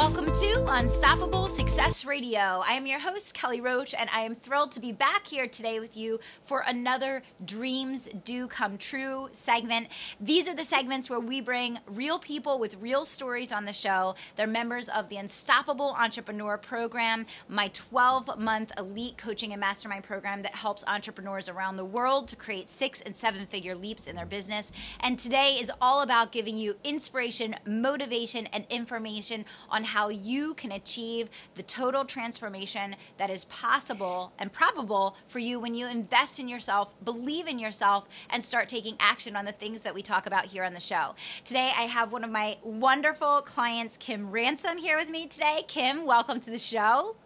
Welcome to Unstoppable Success Radio. I am your host, Kelly Roach, and I am thrilled to be back here today with you for another Dreams Do Come True segment. These are the segments where we bring real people with real stories on the show. They're members of the Unstoppable Entrepreneur Program, my 12 month elite coaching and mastermind program that helps entrepreneurs around the world to create six and seven figure leaps in their business. And today is all about giving you inspiration, motivation, and information on how you can achieve the total transformation that is possible and probable for you when you invest in yourself, believe in yourself, and start taking action on the things that we talk about here on the show. Today, I have one of my wonderful clients, Kim Ransom, here with me today. Kim, welcome to the show.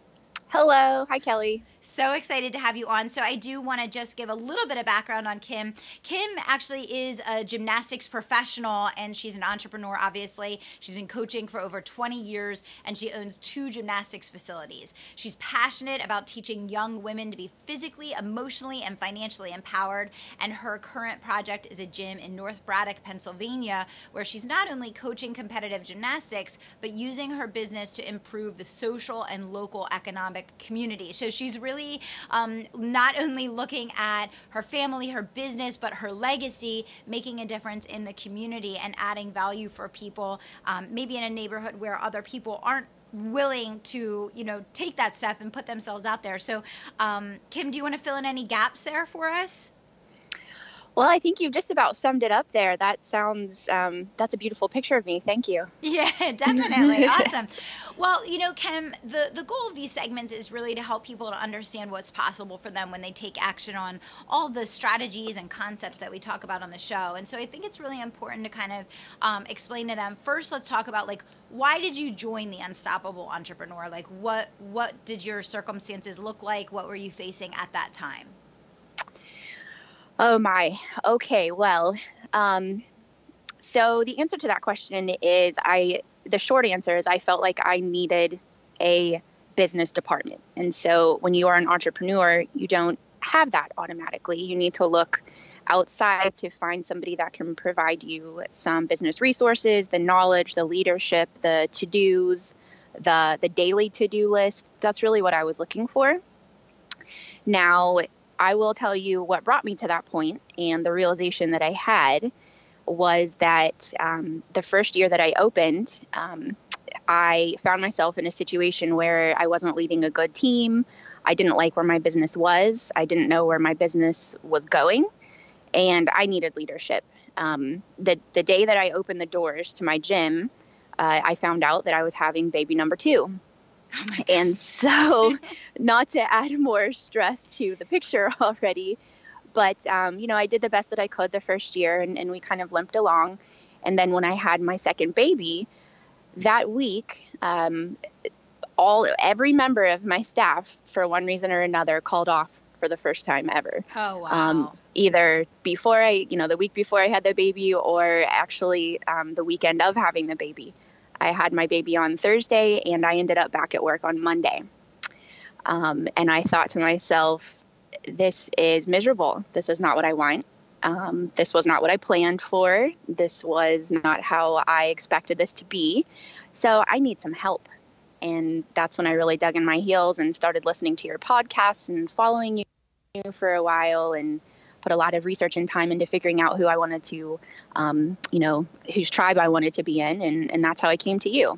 Hello. Hi, Kelly. So excited to have you on. So, I do want to just give a little bit of background on Kim. Kim actually is a gymnastics professional and she's an entrepreneur, obviously. She's been coaching for over 20 years and she owns two gymnastics facilities. She's passionate about teaching young women to be physically, emotionally, and financially empowered. And her current project is a gym in North Braddock, Pennsylvania, where she's not only coaching competitive gymnastics, but using her business to improve the social and local economic community. So, she's really really um, not only looking at her family, her business, but her legacy, making a difference in the community and adding value for people, um, maybe in a neighborhood where other people aren't willing to you know take that step and put themselves out there. So um, kim do you want to fill in any gaps there for us well, I think you've just about summed it up there. That sounds, um, that's a beautiful picture of me. Thank you. Yeah, definitely. awesome. Well, you know, Kim, the, the goal of these segments is really to help people to understand what's possible for them when they take action on all the strategies and concepts that we talk about on the show. And so I think it's really important to kind of um, explain to them. First, let's talk about like, why did you join the Unstoppable Entrepreneur? Like, what, what did your circumstances look like? What were you facing at that time? Oh my. Okay. Well, um, so the answer to that question is I. The short answer is I felt like I needed a business department, and so when you are an entrepreneur, you don't have that automatically. You need to look outside to find somebody that can provide you some business resources, the knowledge, the leadership, the to dos, the the daily to do list. That's really what I was looking for. Now, I will tell you what brought me to that point, and the realization that I had was that um, the first year that I opened, um, I found myself in a situation where I wasn't leading a good team. I didn't like where my business was. I didn't know where my business was going, and I needed leadership. Um, the the day that I opened the doors to my gym, uh, I found out that I was having baby number two. Oh and so, not to add more stress to the picture already, but um, you know, I did the best that I could the first year, and, and we kind of limped along. And then when I had my second baby, that week, um, all every member of my staff, for one reason or another, called off for the first time ever. Oh wow! Um, either before I, you know, the week before I had the baby, or actually um, the weekend of having the baby. I had my baby on Thursday and I ended up back at work on Monday. Um, and I thought to myself, this is miserable. This is not what I want. Um, this was not what I planned for. This was not how I expected this to be. So I need some help. And that's when I really dug in my heels and started listening to your podcasts and following you for a while and put a lot of research and time into figuring out who I wanted to, um, you know, whose tribe I wanted to be in, and, and that's how I came to you.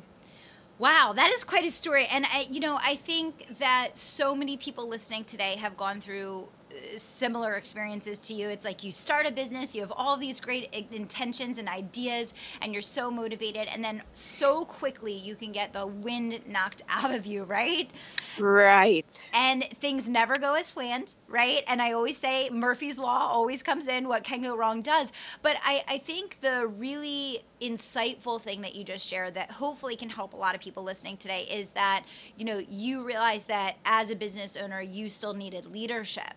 Wow, that is quite a story. And I, you know, I think that so many people listening today have gone through similar experiences to you. It's like you start a business, you have all these great intentions and ideas, and you're so motivated, and then so quickly you can get the wind knocked out of you, right? Right. And things never go as planned, right? And I always say Murphy's Law always comes in, what can go wrong does. But I, I think the really insightful thing that you just shared that hopefully can help a lot of people listening today is that you know you realize that as a business owner you still needed leadership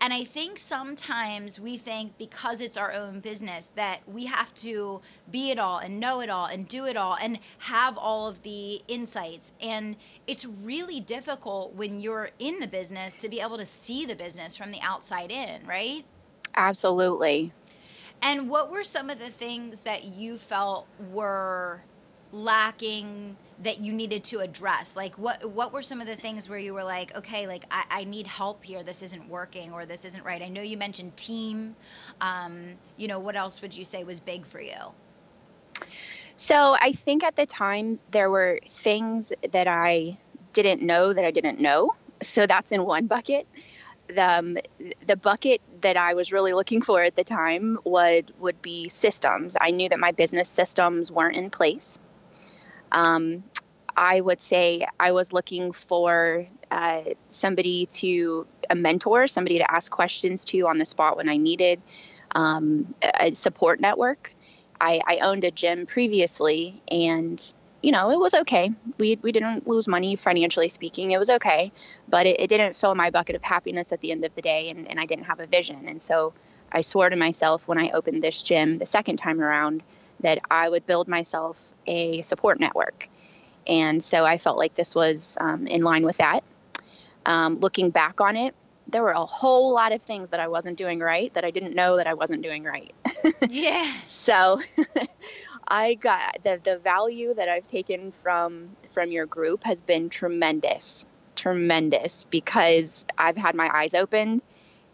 and I think sometimes we think because it's our own business that we have to be it all and know it all and do it all and have all of the insights. And it's really difficult when you're in the business to be able to see the business from the outside in, right? Absolutely. And what were some of the things that you felt were lacking that you needed to address? Like what what were some of the things where you were like, okay, like I, I need help here. This isn't working or this isn't right. I know you mentioned team. Um, you know, what else would you say was big for you? So I think at the time there were things that I didn't know that I didn't know. So that's in one bucket. The, um, the bucket that I was really looking for at the time would would be systems. I knew that my business systems weren't in place. Um, I would say I was looking for uh, somebody to a mentor, somebody to ask questions to on the spot when I needed um, a support network. I, I, owned a gym previously, and you know it was okay. We we didn't lose money financially speaking. It was okay, but it, it didn't fill my bucket of happiness at the end of the day, and, and I didn't have a vision. And so I swore to myself when I opened this gym the second time around that I would build myself a support network. And so I felt like this was um, in line with that. Um, looking back on it, there were a whole lot of things that I wasn't doing right that I didn't know that I wasn't doing right. yeah. So I got the the value that I've taken from from your group has been tremendous, tremendous because I've had my eyes opened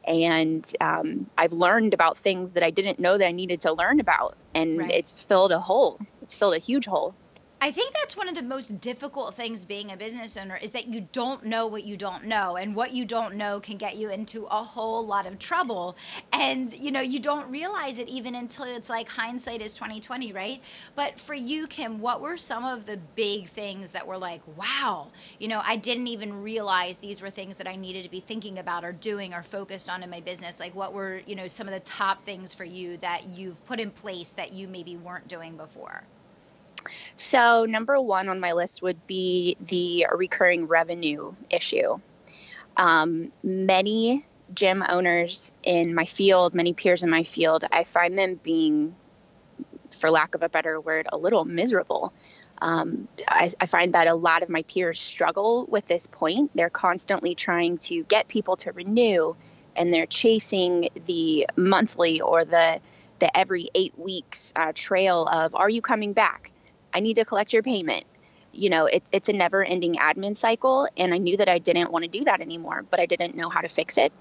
and um, I've learned about things that I didn't know that I needed to learn about, and right. it's filled a hole. It's filled a huge hole. I think that's one of the most difficult things being a business owner is that you don't know what you don't know and what you don't know can get you into a whole lot of trouble. And you know you don't realize it even until it's like hindsight is 2020 right? But for you Kim what were some of the big things that were like wow you know I didn't even realize these were things that I needed to be thinking about or doing or focused on in my business? Like what were you know some of the top things for you that you've put in place that you maybe weren't doing before so, number one on my list would be the recurring revenue issue. Um, many gym owners in my field, many peers in my field, I find them being, for lack of a better word, a little miserable. Um, I, I, find that a lot of my peers struggle with this point. They're constantly trying to get people to renew, and they're chasing the monthly or the the every eight weeks uh, trail of "Are you coming back? I need to collect your payment. You know, it, it's a never ending admin cycle. And I knew that I didn't want to do that anymore, but I didn't know how to fix it.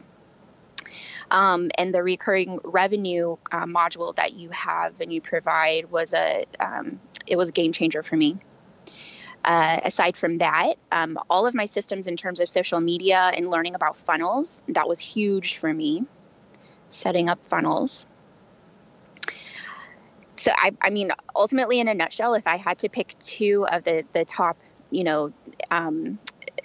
Um, and the recurring revenue uh, module that you have and you provide was a um, it was a game changer for me. Uh, aside from that, um, all of my systems in terms of social media and learning about funnels that was huge for me. Setting up funnels so I, I mean, ultimately, in a nutshell, if I had to pick two of the the top, you know, um,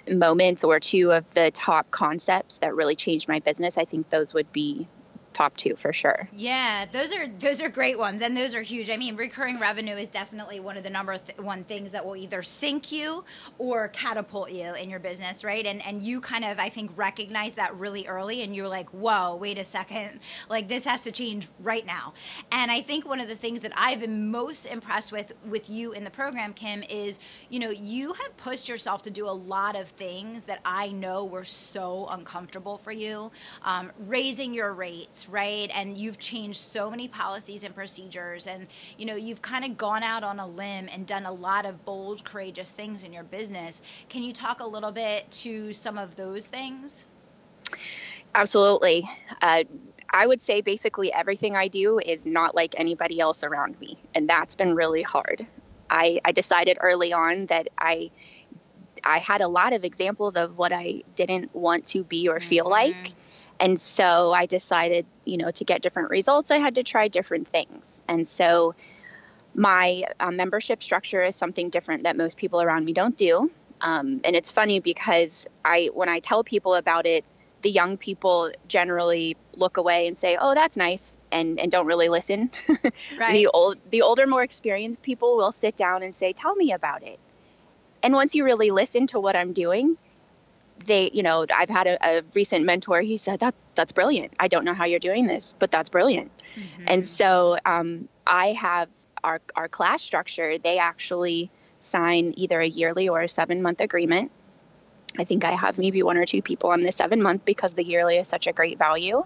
moments or two of the top concepts that really changed my business, I think those would be top two for sure. Yeah, those are those are great ones, and those are huge. I mean, recurring revenue is definitely one of the number th- one things that will either sink you or catapult you in your business, right? And and you kind of I think recognize that really early, and you're like, whoa, wait a second, like this has to change right now. And I think one of the things that I've been most impressed with with you in the program, Kim, is you know you have pushed yourself to do a lot of things that I know were so uncomfortable for you, um, raising your rates right? And you've changed so many policies and procedures, and you know you've kind of gone out on a limb and done a lot of bold, courageous things in your business. Can you talk a little bit to some of those things? Absolutely. Uh, I would say basically everything I do is not like anybody else around me, and that's been really hard. I, I decided early on that I I had a lot of examples of what I didn't want to be or feel mm-hmm. like And so I decided, you know, to get different results, I had to try different things. And so my uh, membership structure is something different that most people around me don't do. Um, and it's funny because I, when I tell people about it, the young people generally look away and say, "Oh, that's nice," and and don't really listen. Right. the old, the older, more experienced people will sit down and say, "Tell me about it." And once you really listen to what I'm doing, they, you know, I've had a, a recent mentor. He said that that's brilliant. I don't know how you're doing this, but that's brilliant. Mm-hmm. And so um, I have our our class structure. They actually sign either a yearly or a seven month agreement. I think I have maybe one or two people on the seven month because the yearly is such a great value.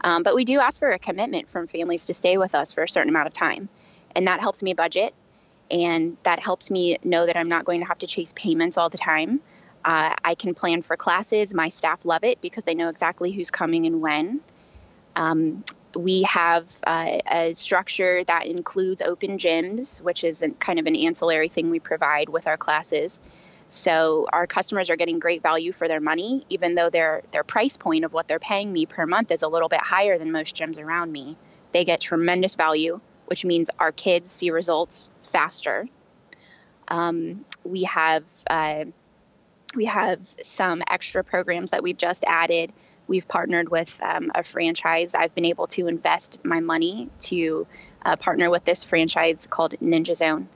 Um, but we do ask for a commitment from families to stay with us for a certain amount of time. And that helps me budget. And that helps me know that I'm not going to have to chase payments all the time. Uh, I can plan for classes. My staff love it because they know exactly who's coming and when. Um, we have uh, a structure that includes open gyms, which is kind of an ancillary thing we provide with our classes. So our customers are getting great value for their money, even though their their price point of what they're paying me per month is a little bit higher than most gyms around me. They get tremendous value, which means our kids see results faster. Um, we have uh, we have some extra programs that we've just added. We've partnered with um, a franchise. I've been able to invest my money to uh, partner with this franchise called Ninja Zone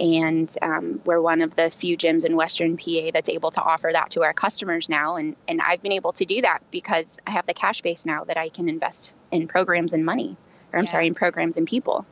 and um, we're one of the few gyms in Western PA that's able to offer that to our customers now. And and I've been able to do that because I have the cash base now that I can invest in programs and money, or I'm Yeah. sorry, in programs and people.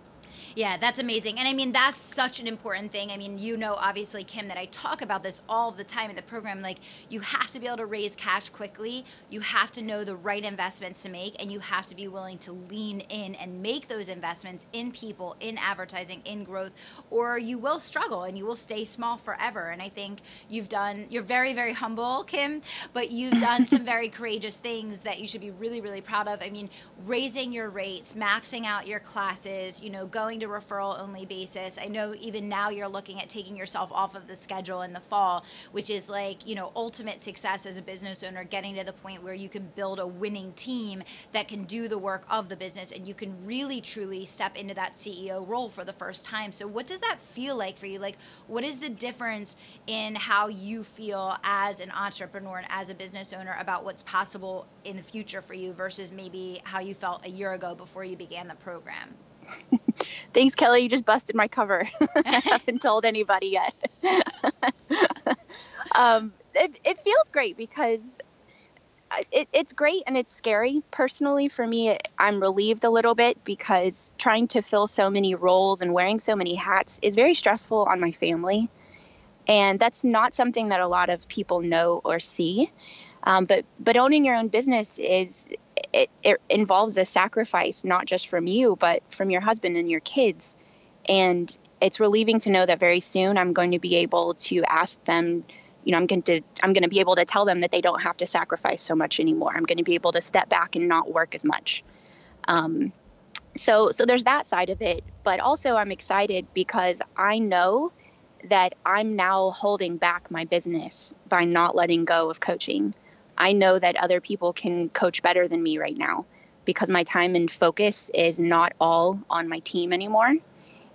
Yeah, that's amazing. And I mean, that's such an important thing. I mean, you know, obviously, Kim, that I talk about this all the time in the program. Like, you have to be able to raise cash quickly. You have to know the right investments to make, and you have to be willing to lean in and make those investments in people, in advertising, in growth, or you will struggle and you will stay small forever. And I think you've done, you're very, very humble, Kim, but you've done some very courageous things that you should be really, really proud of. I mean, raising your rates, maxing out your classes, you know, going to referral only basis. I know even now you're looking at taking yourself off of the schedule in the fall, which is like, you know, ultimate success as a business owner, getting to the point where you can build a winning team that can do the work of the business and you can really truly step into that CEO role for the first time. So what does that feel like for you? Like what is the difference in how you feel as an entrepreneur and as a business owner about what's possible in the future for you versus maybe how you felt a year ago before you began the program? Thanks, Kelly. You just busted my cover. I haven't told anybody yet. um, it, it feels great because it, it's great and it's scary. Personally, for me, I'm relieved a little bit because trying to fill so many roles and wearing so many hats is very stressful on my family. And that's not something that a lot of people know or see. Um, but but owning your own business is it, it involves a sacrifice not just from you but from your husband and your kids. And it's relieving to know that very soon i'm going to be able to ask them you know i'm going to i'm going to be able to tell them that they don't have to sacrifice so much anymore. I'm going to be able to step back and not work as much. Um, so so there's that side of it. But also i'm excited because i know that i'm now holding back my business by not letting go of coaching I know that other people can coach better than me right now because my time and focus is not all on my team anymore.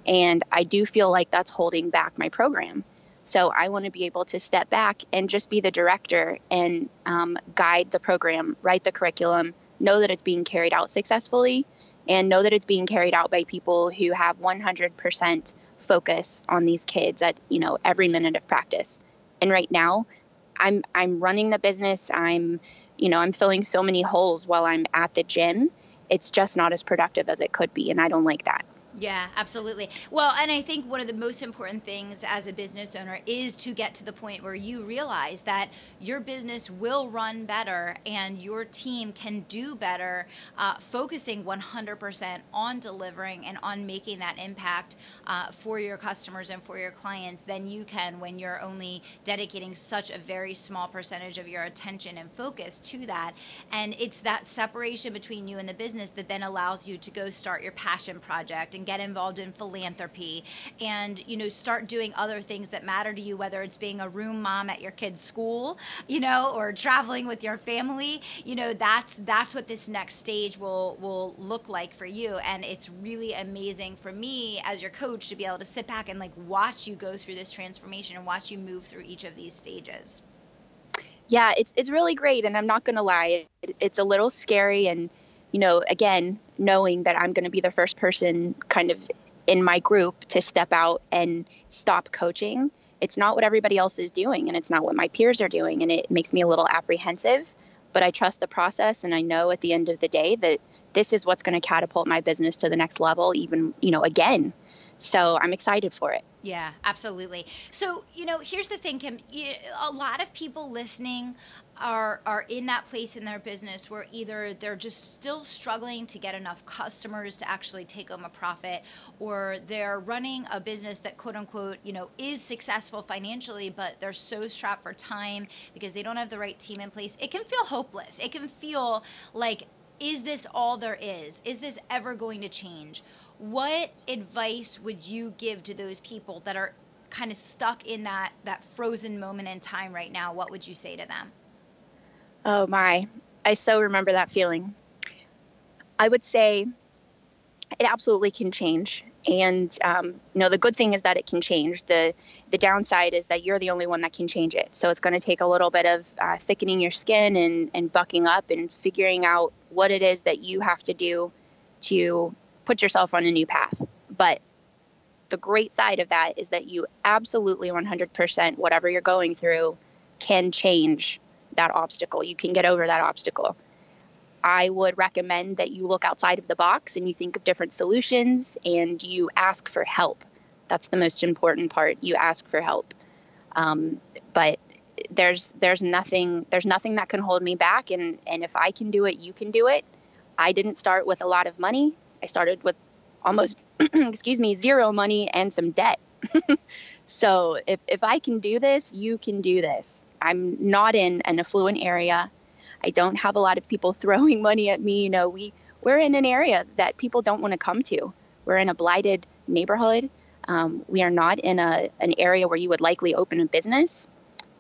And I do feel like that's holding back my program. So I want to be able to step back and just be the director and um, guide the program, write the curriculum, know that it's being carried out successfully, and know that it's being carried out by people who have 100% focus on these kids at you know every minute of practice. And right now, I'm I'm running the business. I'm you know I'm filling so many holes while I'm at the gym. It's just not as productive as it could be, and I don't like that. Yeah, absolutely. Well, and I think one of the most important things as a business owner is to get to the point where you realize that your business will run better and your team can do better, uh, focusing 100% on delivering and on making that impact uh, for your customers and for your clients than you can when you're only dedicating such a very small percentage of your attention and focus to that. And it's that separation between you and the business that then allows you to go start your passion project and get involved in philanthropy and, you know, start doing other things that matter to you, whether it's being a room mom at your kid's school, you know, or traveling with your family, you know, that's that's what this next stage will will look like for you. And it's really amazing for me as your coach to be able to sit back and like watch you go through this transformation and watch you move through each of these stages. Yeah, it's it's really great, and I'm not going to lie, it, it's a little scary, and you know, again, knowing that I'm going to be the first person kind of in my group to step out and stop coaching. It's not what everybody else is doing, and it's not what my peers are doing, and it makes me a little apprehensive. But I trust the process, and I know at the end of the day that this is what's going to catapult my business to the next level, even you know, again. So I'm excited for it. Yeah, absolutely. So, you know, here's the thing, Kim. A lot of people listening are are in that place in their business where either they're just still struggling to get enough customers to actually take home a profit, or they're running a business that quote unquote, you know, is successful financially, but they're so strapped for time because they don't have the right team in place. It can feel hopeless. It can feel like, is this all there is? Is this ever going to change? what advice would you give to those people that are kind of stuck in that that frozen moment in time right now what would you say to them oh my. I so remember that feeling. I would say it absolutely can change. And um, you know the good thing is that it can change. The the downside is that you're the only one that can change it. So it's going to take a little bit of uh, thickening your skin and and bucking up and figuring out what it is that you have to do to put yourself on a new path. But the great side of that is that you absolutely 100% whatever you're going through can change that obstacle. You can get over that obstacle. I would recommend that you look outside of the box and you think of different solutions and you ask for help. That's the most important part. You ask for help. Um, but there's there's nothing there's nothing that can hold me back and and if I can do it, you can do it. I didn't start with a lot of money. I started with almost, excuse me, zero money and some debt. so if, if I can do this, you can do this. I'm not in an affluent area. I don't have a lot of people throwing money at me. You know, we, we're in an area that people don't want to come to. We're in a blighted neighborhood. Um, we are not in a, an area where you would likely open a business.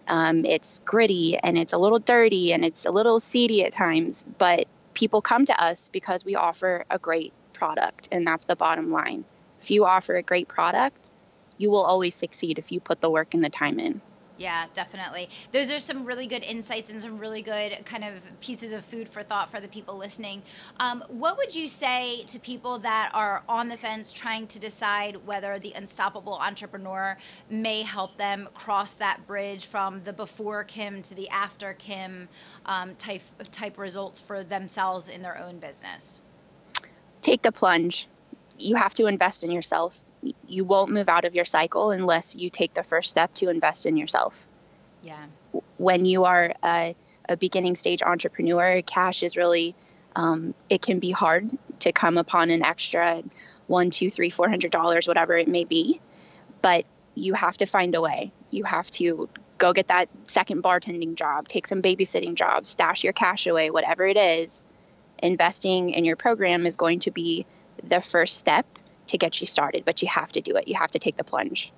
Um, it's gritty and it's a little dirty and it's a little seedy at times, but people come to us because we offer a great product, and that's the bottom line. If you offer a great product, you will always succeed if you put the work and the time in. Yeah, definitely. Those are some really good insights and some really good kind of pieces of food for thought for the people listening. Um, what would you say to people that are on the fence trying to decide whether the unstoppable entrepreneur may help them cross that bridge from the before Kim to the after Kim um, type type results for themselves in their own business? take the plunge. You have to invest in yourself. You won't move out of your cycle unless you take the first step to invest in yourself. Yeah. When you are a, a beginning stage entrepreneur, cash is really, um, it can be hard to come upon an extra one, two, three, four hundred dollars, whatever it may be. But you have to find a way. You have to go get that second bartending job, take some babysitting jobs, stash your cash away, whatever it is, investing in your program is going to be the first step to get you started, but you have to do it. You have to take the plunge.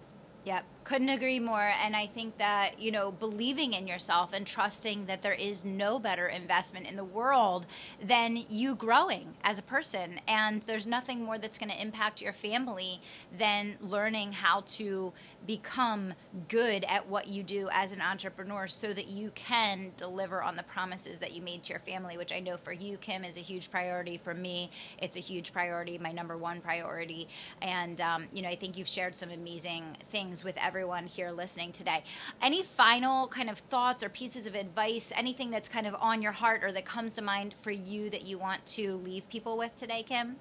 Yep, couldn't agree more. And I think that, you know, believing in yourself and trusting that there is no better investment in the world than you growing as a person. And there's nothing more that's going to impact your family than learning how to become good at what you do as an entrepreneur so that you can deliver on the promises that you made to your family, which I know for you, Kim, is a huge priority. For me, it's a huge priority, my number one priority. And, um, you know, I think you've shared some amazing things with everyone here listening today. Any final kind of thoughts or pieces of advice, anything that's kind of on your heart or that comes to mind for you that you want to leave people with today, Kim?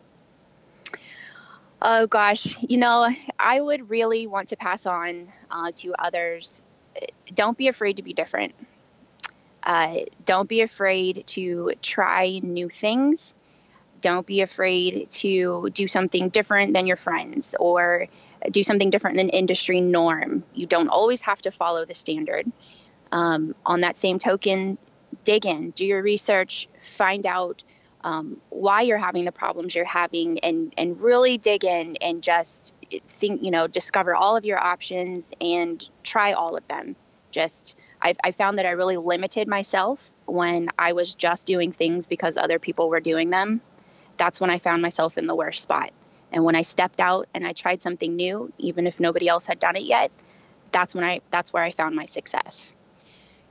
Oh gosh, you know, I would really want to pass on uh, to others. Don't be afraid to be different. Uh, don't be afraid to try new things. Don't be afraid to do something different than your friends or do something different than industry norm. You don't always have to follow the standard. Um, on that same token, dig in, do your research, find out um, why you're having the problems you're having and and really dig in and just think you know discover all of your options and try all of them just I've, I found that I really limited myself when I was just doing things because other people were doing them. That's when I found myself in the worst spot. And when I stepped out and I tried something new, even if nobody else had done it yet, that's when I that's where I found my success.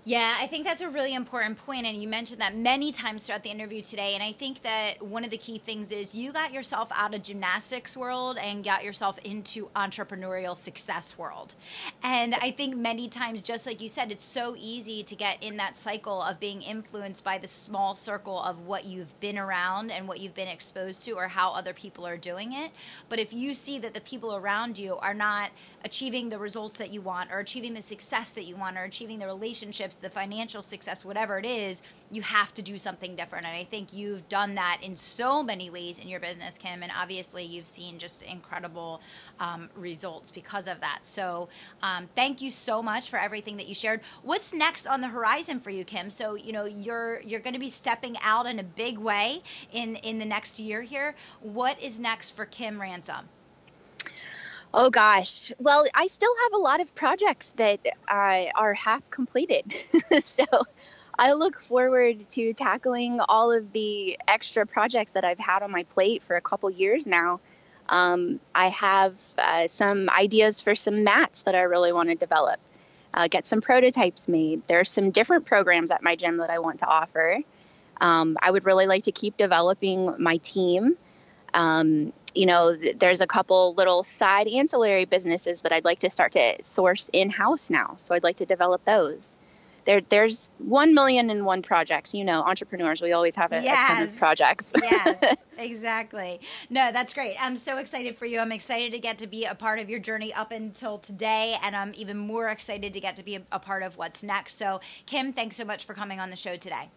Yeah, I think that's a really important point, and you mentioned that many times throughout the interview today. And I think that one of the key things is you got yourself out of gymnastics world and got yourself into entrepreneurial success world. And I think many times, just like you said, it's so easy to get in that cycle of being influenced by the small circle of what you've been around and what you've been exposed to, or how other people are doing it. But if you see that the people around you are not achieving the results that you want, or achieving the success that you want, or achieving the relationships the financial success, whatever it is, you have to do something different. And I think you've done that in so many ways in your business, Kim. And obviously, you've seen just incredible um, results because of that. So, um, thank you so much for everything that you shared. What's next on the horizon for you, Kim? So, you know, you're you're going to be stepping out in a big way in in the next year here. What is next for Kim Ransom? Oh gosh. Well, I still have a lot of projects that uh, are half completed. so I look forward to tackling all of the extra projects that I've had on my plate for a couple years now. Um, I have uh, some ideas for some mats that I really want to develop, uh, get some prototypes made. There are some different programs at my gym that I want to offer. Um, I would really like to keep developing my team. Um, you know, th- there's a couple little side ancillary businesses that I'd like to start to source in house now. So I'd like to develop those. There, there's one million and one projects. You know, entrepreneurs, we always have a, yes. a ton of projects. yes, exactly. No, that's great. I'm so excited for you. I'm excited to get to be a part of your journey up until today, and I'm even more excited to get to be a, a part of what's next. So, Kim, thanks so much for coming on the show today.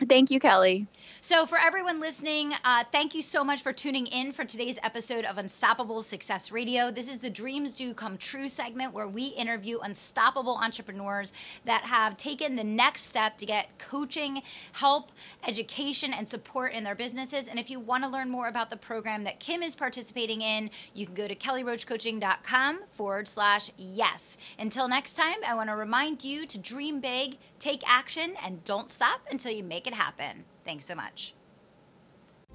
Thank you, Kelly. So, for everyone listening, uh, thank you so much for tuning in for today's episode of Unstoppable Success Radio. This is the Dreams Do Come True segment where we interview unstoppable entrepreneurs that have taken the next step to get coaching, help, education, and support in their businesses. And if you want to learn more about the program that Kim is participating in, you can go to kellyroachcoaching.com forward slash yes. Until next time, I want to remind you to dream big, take action, and don't stop until you make it happen. Thanks so much.